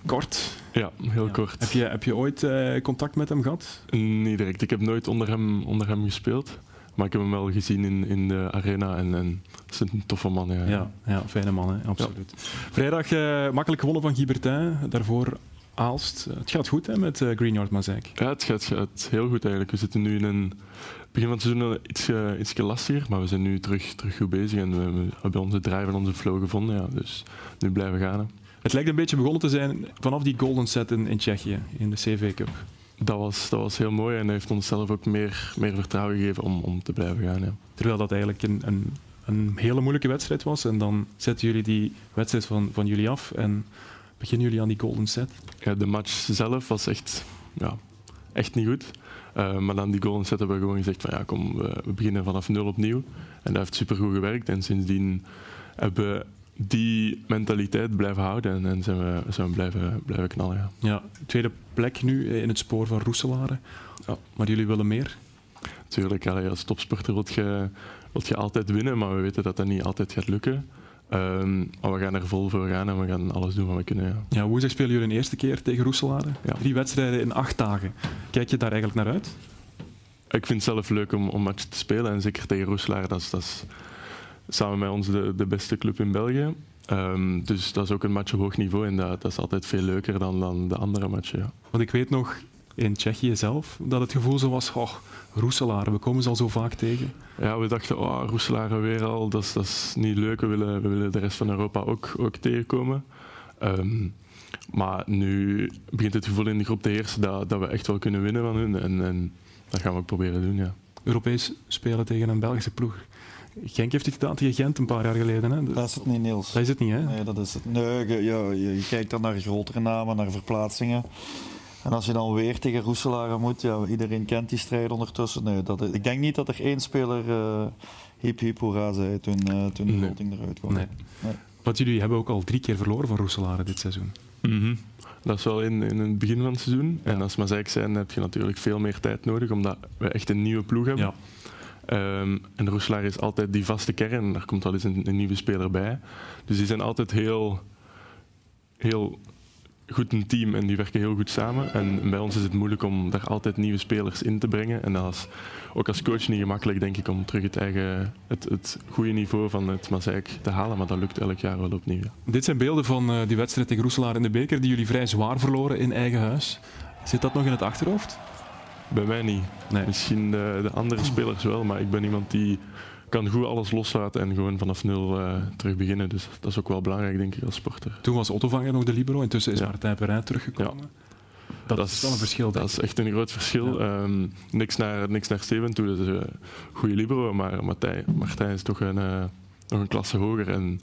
Kort. Ja, heel Ja. kort. Heb je, heb je ooit eh, contact met hem gehad? Niet direct. Ik heb nooit onder hem, onder hem gespeeld. Maar ik heb hem wel gezien in, in de arena en, en het is een toffe man. Ja, Ja, ja fijne man, hè? absoluut. Vrijdag eh, makkelijk gewonnen van Gibertin. Daarvoor Aalst. Het gaat goed hè, met uh, Greenyard Mazeik. Ja, het gaat, gaat heel goed eigenlijk. We zitten nu in een begin van het seizoen iets, uh, iets lastiger, maar we zijn nu terug, terug goed bezig en we, we hebben onze drive en onze flow gevonden. Ja, dus nu blijven gaan. Hè. Het lijkt een beetje begonnen te zijn vanaf die golden set in, in Tsjechië, in de CV Cup. Dat was, dat was heel mooi en heeft ons zelf ook meer, meer vertrouwen gegeven om, om te blijven gaan. Ja. Terwijl dat eigenlijk een, een, een hele moeilijke wedstrijd was en dan zetten jullie die wedstrijd van, van jullie af en beginnen jullie aan die golden set. Ja, de match zelf was echt, ja, echt niet goed. Uh, maar dan die golden set hebben we gewoon gezegd van ja, kom, we, we beginnen vanaf nul opnieuw. En dat heeft supergoed gewerkt en sindsdien hebben we die mentaliteit blijven houden en, en zijn, we, zijn we blijven, blijven knallen. Ja. Ja, tweede plek nu in het spoor van Roeselare. Ja. Maar jullie willen meer? Tuurlijk, als topsporter wil je, wil je altijd winnen, maar we weten dat dat niet altijd gaat lukken. Um, maar we gaan er vol voor gaan en we gaan alles doen wat we kunnen. Ja. Ja, woensdag spelen jullie een eerste keer tegen Roeselare. Ja. Drie wedstrijden in acht dagen. Kijk je daar eigenlijk naar uit? Ik vind het zelf leuk om, om matchen te spelen en zeker tegen Roeselare. Dat is, dat is samen met ons de, de beste club in België. Um, dus dat is ook een match op hoog niveau en dat, dat is altijd veel leuker dan, dan de andere matchen. Ja. Want ik weet nog in Tsjechië zelf dat het gevoel zo was: oh, Roeselare, we komen ze al zo vaak tegen. Ja, we dachten, oh, Roeselare weer al, dat is, dat is niet leuk. We willen, we willen de rest van Europa ook, ook tegenkomen. Um, maar nu begint het gevoel in de groep te heersen dat, dat we echt wel kunnen winnen van hun. En, en dat gaan we ook proberen doen, ja. Europees spelen tegen een Belgische ploeg. Genk heeft het gedaan tegen Gent een paar jaar geleden. Hè? Dat is het niet, Niels. Dat is het niet, hè? Nee, dat is het. Nee, je, ja, je, je kijkt dan naar grotere namen, naar verplaatsingen. En als je dan weer tegen Roeselare moet, ja, iedereen kent die strijd ondertussen. Nee, dat ik denk niet dat er één speler uh, hip hip hoera zei toen, uh, toen de loting eruit kwam. Nee. nee. Want jullie hebben ook al drie keer verloren van Roeselare dit seizoen. Mm -hmm. Dat is wel in, in het begin van het seizoen. Ja. En als Mazeik zijn, heb je natuurlijk veel meer tijd nodig, omdat we echt een nieuwe ploeg hebben. Ja. Ehm, en Roeselaar is altijd die vaste kern. Daar komt wel eens een, nieuwe speler bij. Dus die zijn altijd heel, heel goed een team en die werken heel goed samen. En bij ons is het moeilijk om daar altijd nieuwe spelers in te brengen. En dat is ook als coach niet gemakkelijk, denk ik, om terug het, eigen, het, het goede niveau van het Mazeik te halen. Maar dat lukt elk jaar wel opnieuw. Dit zijn beelden van uh, die wedstrijd tegen Roeselaar in de beker, die jullie vrij zwaar verloren in eigen huis. Zit dat nog in het achterhoofd? Bij mij niet. Nee. Misschien de, de andere spelers wel, maar ik ben iemand die kan goed alles loslaten en gewoon vanaf nul uh, terug beginnen. Dus dat is ook wel belangrijk, denk ik, als sporter. Toen was Otto Vanger nog de libero, intussen is ja. Martijn Perrin teruggekomen. Ja. Dat, dat, is wel een verschil. Dat is echt een groot verschil. Ja. Um, niks, naar, niks naar Steven toe, dat is een goede libero, maar Martijn, Martijn is toch een, uh, nog een klasse hoger. En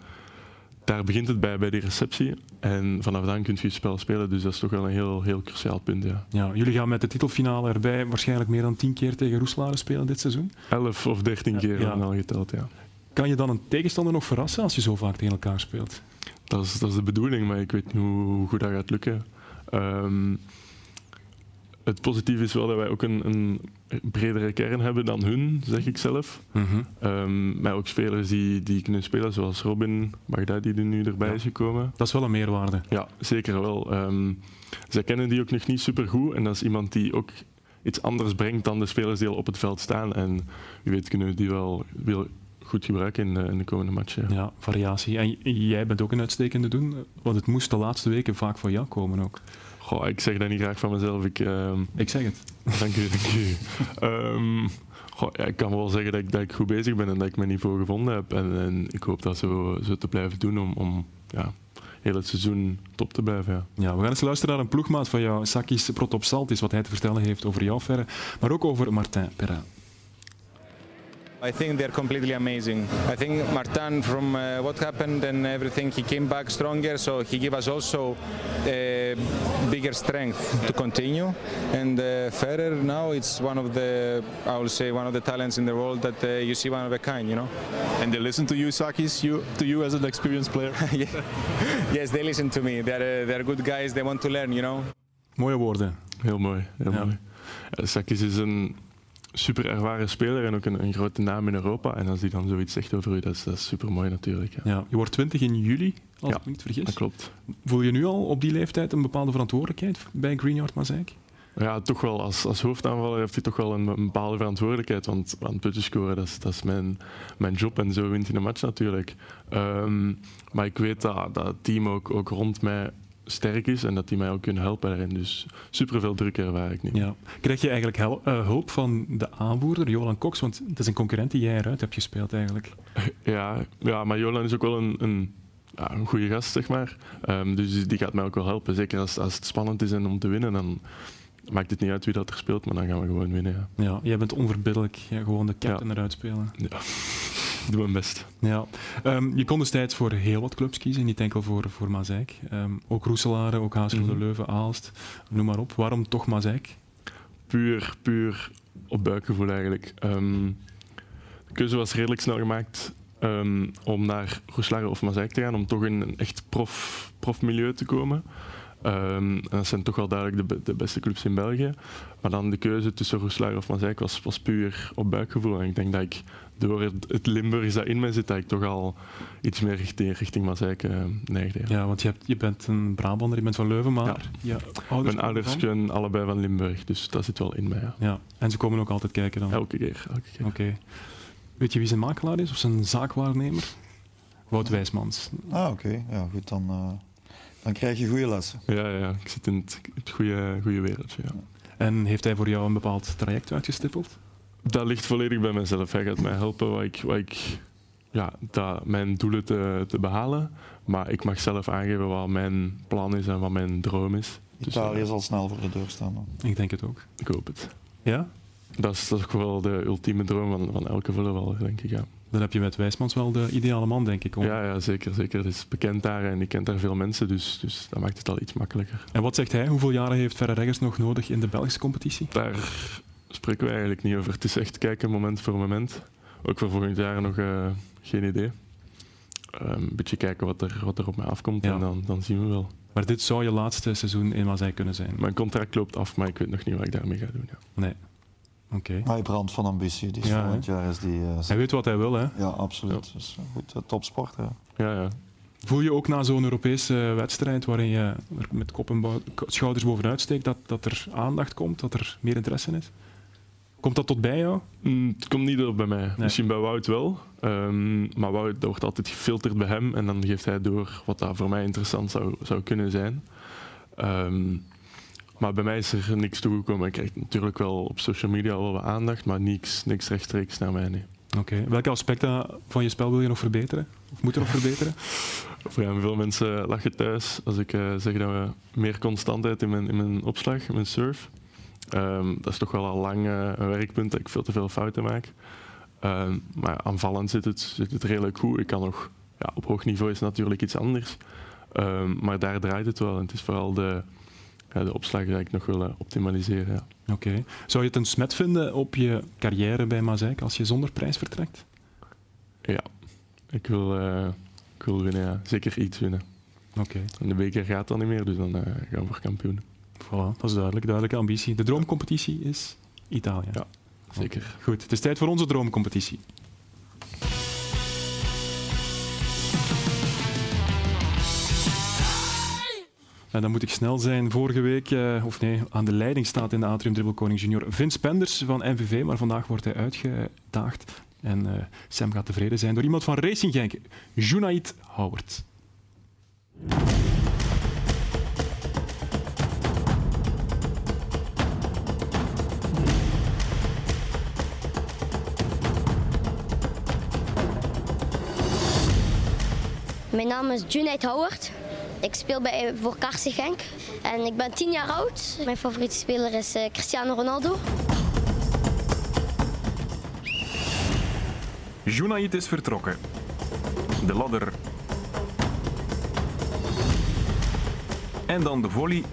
daar begint het bij, bij die receptie. En vanaf dan kun je het spel spelen. Dus dat is toch wel een heel, heel cruciaal punt. Ja. Ja, jullie gaan met de titelfinale erbij waarschijnlijk meer dan tien keer tegen Roeselare spelen dit seizoen? Elf of dertien keer ja. al geteld, ja. Kan je dan een tegenstander nog verrassen als je zo vaak tegen elkaar speelt? Dat is, dat is de bedoeling, maar ik weet niet hoe, hoe goed dat gaat lukken. Um, het positieve is wel dat wij ook een, een, bredere kern hebben dan hun, zeg ik zelf. Mm -hmm. um, maar ook spelers die, die kunnen spelen, zoals Robin Magda, die er nu erbij ja. is gekomen. Dat is wel een meerwaarde. Ja, zeker wel. Um, zij kennen die ook nog niet super goed en dat is iemand die ook iets anders brengt dan de spelers die al op het veld staan. En wie weet kunnen we die wel, wel goed gebruiken in de, in de komende matchen. Ja. ja, variatie. En jij bent ook een uitstekende doen, want het moest de laatste weken vaak voor jou komen ook. Goh, ik zeg dat niet graag van mezelf. Ik, uh, ik zeg het. Dank u, dank u. um, goh, ja, ik kan wel zeggen dat ik, dat ik goed bezig ben en dat ik mijn niveau gevonden heb. En, en ik hoop dat zo, zo te blijven doen om, om ja, heel het seizoen top te blijven. Ja. ja, we gaan eens luisteren naar een ploegmaat van jou, Sakis Protopsaltis, wat hij te vertellen heeft over jouw verre, maar ook over Martin Perrin. I think they're completely amazing. I think Martin, from uh, what happened and everything, he came back stronger, so he gave us also uh, bigger strength to continue. And uh, Ferrer now it's one of the, I will say, one of the talents in the world that uh, you see one of a kind, you know. And they listen to you, Sakis, you to you as an experienced player. yeah. yes, they listen to me. They're uh, they're good guys. They want to learn, you know. Mooie woorden. Heel mooi, heel ja. mooi. Sakis is een super ervaren speler en ook een, een, grote naam in Europa. En als hij dan zoiets zegt over u, dat is, dat is super mooi natuurlijk. Ja. Ja, je wordt 20 in juli, als ja, ik me niet vergis. Dat klopt. Voel je nu al op die leeftijd een bepaalde verantwoordelijkheid bij Greenyard Mazeik? Ja, toch wel. Als, als hoofdaanvaller heeft hij toch wel een, een bepaalde verantwoordelijkheid. Want aan putten scoren, dat is, dat is mijn, mijn job. En zo wint hij een match natuurlijk. Um, maar ik weet dat, dat het team ook, ook rond mij sterk is en dat die mij ook kunnen helpen daarin. Dus superveel druk ervaar ik nu. Ja. Krijg je eigenlijk uh, hulp van de aanvoerder, Jolan Cox? Want het is een concurrent die jij eruit hebt gespeeld eigenlijk. Ja, ja maar Jolan is ook wel een, een, ja, een goede gast, zeg maar. Um, dus die gaat mij ook wel helpen. Zeker als, als het spannend is en om te winnen, dan maakt het niet uit wie dat er speelt, maar dan gaan we gewoon winnen. Ja, ja jij bent onverbiddelijk. Ja, gewoon de captain ja. eruit spelen. Ja. Doe mijn best. Ja. Um, je kon destijds voor heel wat clubs kiezen, niet enkel voor, voor Mazeik. Um, ook Roeselare, ook HSV mm -hmm. Leuven, Aalst, noem maar op. Waarom toch Mazeik? Puur, puur op buikgevoel eigenlijk. Um, de keuze was redelijk snel gemaakt om naar Roeselare of Mazeik te gaan, om toch in een echt prof, profmilieu te komen. Um, en dat zijn toch wel duidelijk de, de, beste clubs in België. Maar dan de keuze tussen Roeselare of Mazeik was, was puur op buikgevoel. En ik denk dat ik door het, het Limburgs dat in mij zit, dat ik toch al iets meer richting, richting Mazeik uh, neigde. Ja, ja want je, hebt, je bent een Brabander, je bent van Leuven, maar... Ja. ouders Mijn ouders kunnen allebei van Limburg, dus dat zit wel in mij. Ja. ja. En ze komen ook altijd kijken dan? Elke keer. Elke keer. Oké. Okay. Weet je wie zijn makelaar is of zijn zaakwaarnemer? Wout Wijsmans. Ah, oké. Okay. Ja, goed, dan... Uh... Dan krijg je goede lessen. Ja, ja, ik zit in het, het goede, goede wereldje. Ja. En heeft hij voor jou een bepaald traject uitgestippeld? Dat ligt volledig bij mezelf. Hij gaat mij helpen wat ik, wat ik, ja, dat, mijn doelen te, te behalen. Maar ik mag zelf aangeven wat mijn plan is en wat mijn droom is. Italië dus, uh, zal snel voor de deur staan. Dan. Ik denk het ook. Ik hoop het. Ja? Dat is, dat is ook wel de ultieme droom van, van elke voetballer, denk ik. Ja. Dan heb je met Wijsmans wel de ideale man, denk ik. Om... Ja, ja, zeker, zeker. Het is bekend daar en ik kent daar veel mensen, dus, dus dat maakt het al iets makkelijker. En wat zegt hij? Hoeveel jaren heeft Verre Reggers nog nodig in de Belgische competitie? Daar spreken we eigenlijk niet over. Het is echt kijken moment voor moment. Ook voor volgend jaar nog uh, geen idee. Uh, een beetje kijken wat er, wat er op mij afkomt ja. en dan, dan zien we wel. Maar dit zou je laatste seizoen in Maasai kunnen zijn? Mijn contract loopt af, maar ik weet nog niet wat ik daarmee ga doen. Ja. Nee. Oké. Hij brandt van ambitie. Die is Ja, volgend jaar is die, eh, Hij weet wat hij wil, hè? Ja, absoluut. Dus, eh, goed, eh, topsport. Ja. Ja, ja. Voel je ook na zo'n Europese wedstrijd waarin je er met kop en schouders bovenuit steekt, dat, dat er aandacht komt, dat er meer interesse is? Komt dat tot bij jou? Mm, het komt niet door bij mij. Misschien bij Wout wel. Ehm, maar Wout, dat wordt altijd gefilterd bij hem. En dan geeft hij door wat daar voor mij interessant zou, zou kunnen zijn. Ehm, maar bij mij is er niks toegekomen. Ik krijg natuurlijk wel op social media wel wat aandacht. Maar niks, niks rechtstreeks naar mij. Nee. Oké. Welke aspecten van je spel wil je nog verbeteren? Of moet er nog verbeteren? Ja, veel mensen lachen thuis als ik eh, zeg dat we meer constantheid in mijn, in mijn opslag, in mijn surf. Ehm, dat is toch wel al lang eh, een werkpunt dat ik veel te veel fouten maak. Ehm, maar aanvallend zit het, zit het redelijk goed. Ik kan nog, ja, op hoog niveau is het natuurlijk iets anders. Ehm, maar daar draait het wel. En het is vooral de, ja, de ik nog wil optimaliseren. Ja. Oké. Zou je het een smet vinden op je carrière bij Mazijk als je zonder prijs vertrekt? Ja, ik wil, eh, ik wil winnen. Ja. Zeker iets winnen. Oké. En de beker gaat dan niet meer, dus dan eh, gaan we voor kampioen. Voilà, dat is duidelijk. Duidelijke ambitie. De droomcompetitie is Italië. Ja, zeker. Goed, het is tijd voor onze droomcompetitie. En dan moet ik snel zijn. Vorige week, eh, of nee, aan de leiding staat in de Atrium Dribbelkoning Junior Vince Penders van MVV, maar vandaag wordt hij uitgedaagd. En eh, Sam gaat tevreden zijn door iemand van Racing Genk, Junaid Howard. Mijn naam is Junaid Howard. Ik speel bij, voor Karsen Genk. En ik ben 10 jaar oud. Mijn favoriete speler is eh, Cristiano Ronaldo. Junaid is vertrokken. De ladder. En dan de volley.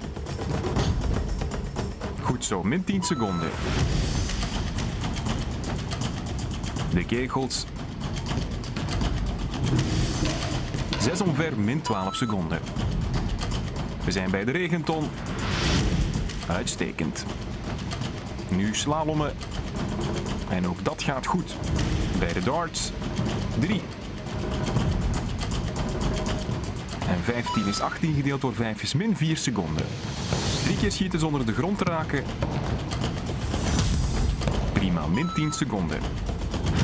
Goed zo, min 10 seconden. De kegels. Zes omver, min 12 seconden. We zijn bij de regenton. Uitstekend. Nu slalommen. En ook dat gaat goed. Bij de darts. 3. En 15 is 18 gedeeld door 5 is min 4 seconden. Drie keer schieten zonder de grond te raken. Prima, min 10 seconden.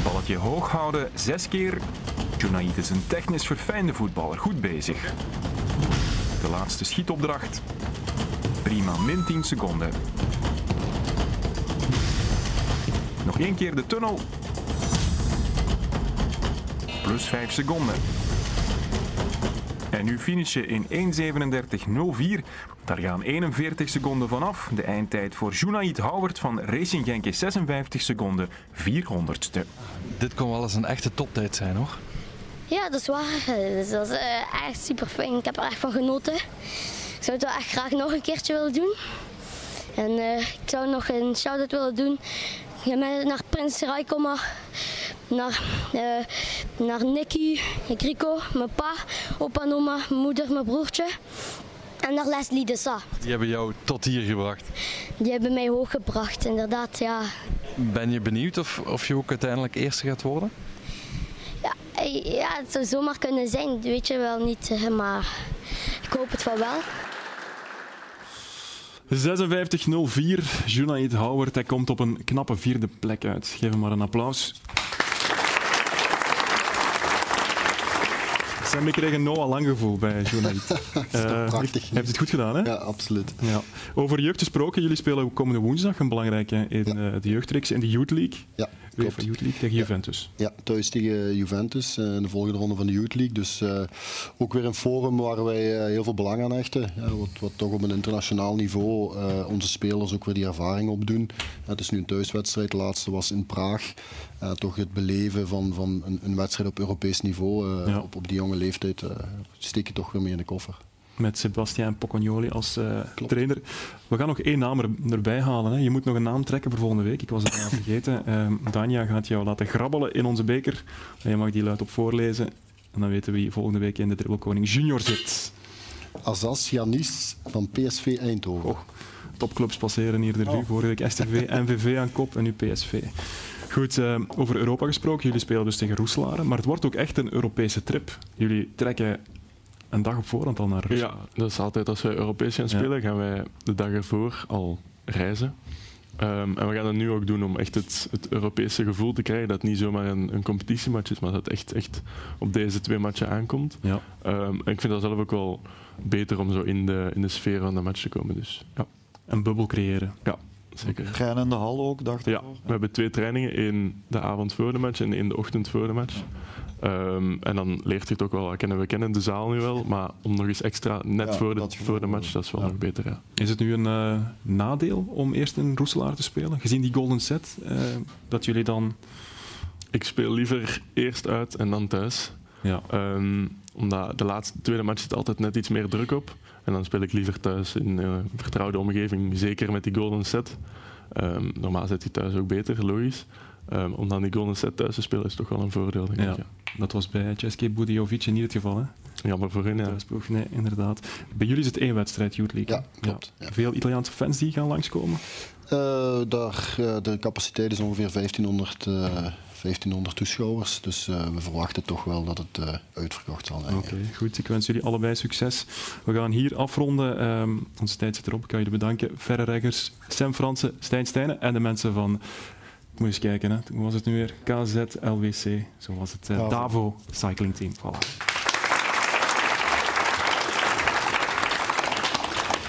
Balletje hoog houden, 6 keer. Junaid is een technisch verfijnde voetballer, goed bezig. De laatste schietopdracht. Prima, min 10 seconden. Nog één keer de tunnel. Plus 5 seconden. En nu finish je in 1.37.04. Daar gaan 41 seconden vanaf. De eindtijd voor Junaid Howard van Racing Genk is 56 seconden 400ste. Dit kon wel eens een echte toptijd zijn hoor. Ja, dat is waar. Dus dat is eh, echt super fijn. Ik heb er echt van genoten. Ik zou het wel echt graag nog een keertje willen doen. En eh, ik zou nog een shout-out willen doen ja, naar Prins Raikoma, naar, eh, naar Nicky, Grico, mijn pa, opa en oma, mijn moeder, mijn broertje. En naar Leslie de Sa. Die hebben jou tot hier gebracht. Die hebben mij hooggebracht, inderdaad. Ja, Ben je benieuwd of, of je ook uiteindelijk eerste gaat worden? Ja, eh, ja, het zou zomaar kunnen zijn, weet je wel niet, eh, maar ik hoop het van wel. 56.04. Junaid Howard, hij komt op een knappe vierde plek uit. Geef hem maar een applaus. Sam, ik kreeg een Noah Lang gevoel bij Junaid. Dat is toch Eh, prachtig. Heeft, heeft het goed gedaan, hè? Ja, absoluut. Ja. Over jeugd gesproken, jullie spelen komende woensdag een belangrijke in eh, de jeugdreeks in de Youth League. Ja, UEFA Youth League tegen Juventus. Ja, thuis tegen Juventus eh, in de volgende ronde van de Youth League. Dus eh, ook weer een forum waar wij eh, heel veel belang aan hechten. Ja, wat, wat toch op een internationaal niveau eh, onze spelers ook weer die ervaring opdoen. Het is nu een thuiswedstrijd, de laatste was in Praag. Eh, toch het beleven van, van een, een wedstrijd op Europees niveau, eh, Ja. op, op die jonge leeftijd, eh, steek je toch weer mee in de koffer. Met Sebastian Pocognoli als trainer. We gaan nog één naam er, erbij halen. Hè. Je moet nog een naam trekken voor volgende week. Ik was het al vergeten. Ehm Dania gaat jou laten grabbelen in onze beker. Je mag die luid op voorlezen. En dan weten we wie volgende week in de Dribbelkoning Junior zit. Azaz Janis van PSV Eindhoven. Topclubs passeren hier de revue. Vorige week STV, NVV aan kop en nu PSV. Goed, eh, over Europa gesproken. Jullie spelen dus tegen Roeselare, maar het wordt ook echt een Europese trip. Jullie trekken een dag op voorhand al naar Rusland. Ja, dat is altijd als wij Europees gaan spelen, gaan wij de dag ervoor al reizen. Ehm, en we gaan dat nu ook doen om echt het, het Europese gevoel te krijgen. Dat het niet zomaar een, een competitiematch is, maar dat het echt, echt op deze twee matchen aankomt. Ja. Ehm, en ik vind dat zelf ook wel beter om zo in de, in de sfeer van de match te komen. Dus, ja. Een bubbel creëren. Ja, zeker. Trainen in de hal ook, dacht ik. Ja, we hebben twee trainingen. één de avond voor de match en één de ochtend voor de match. Ehm, en dan leert je het ook wel kennen. We kennen de zaal nu wel, maar om nog eens extra net Ja, voor, de, voor de match, dat is wel nog beter. Ja. Is het nu een eh, nadeel om eerst in Roeselaar te spelen? Gezien die golden set, eh, dat jullie dan... Ik speel liever eerst uit en dan thuis. Ja. Ehm, omdat de laatste, tweede match zit altijd net iets meer druk op. En dan speel ik liever thuis in eh, een vertrouwde omgeving, zeker met die golden set. Ehm, normaal zit hij thuis ook beter, logisch. Ehm, om dan die golden set thuis te spelen is toch wel een voordeel. Denk Ja, ik, ja. dat was bij Ceske Budiovic niet het geval, hè? Jammer voor hun, ja. Thuisploeg, nee, inderdaad. Bij jullie is het één wedstrijd, Youth League. Ja, klopt. Veel Italiaanse fans die gaan langskomen? Eh, daar, eh, de capaciteit is ongeveer 1500, eh, 1500 toeschouwers. Dus eh, we verwachten toch wel dat het eh, uitverkocht zal zijn. Oké, goed. Ik wens jullie allebei succes. We gaan hier afronden. Ehm, onze tijd zit erop. Ik kan jullie bedanken. Verre Reggers, Sam Fransen, Stijn Stijnen en de mensen van... Moet eens kijken, hè. hoe was het nu weer? KZ, LWC, zo was het. eh, Davo. Davo Cycling Team. Voilà.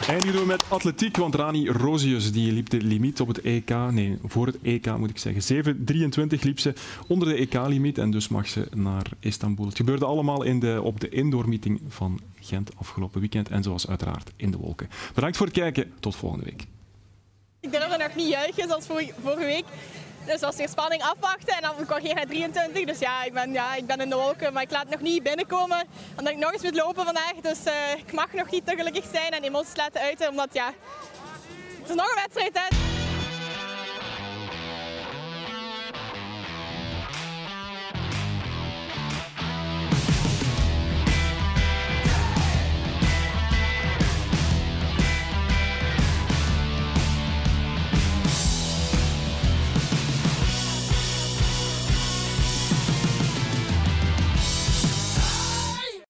Eindigen we met atletiek, want Rani Rosius die liep de limiet op het EK. Nee, voor het EK moet ik zeggen. 7.23 liep ze onder de EK-limiet en dus mag ze naar Istanbul. Het gebeurde allemaal in de, op de indoor-meeting van Gent afgelopen weekend en zoals uiteraard in de wolken. Bedankt voor het kijken, tot volgende week. Ik durfde nog niet juichen zoals vorige, vorige week. Dus was er spanning afwachten en dan kwam ik hier naar 23. Dus ja ik, ben, ja, ik ben in de wolken, maar ik laat nog niet binnenkomen. Omdat ik nog eens moet lopen vandaag. Dus eh, ik mag nog niet te gelukkig zijn en emoties laten uiten. Omdat ja, het is nog een wedstrijd. Hè.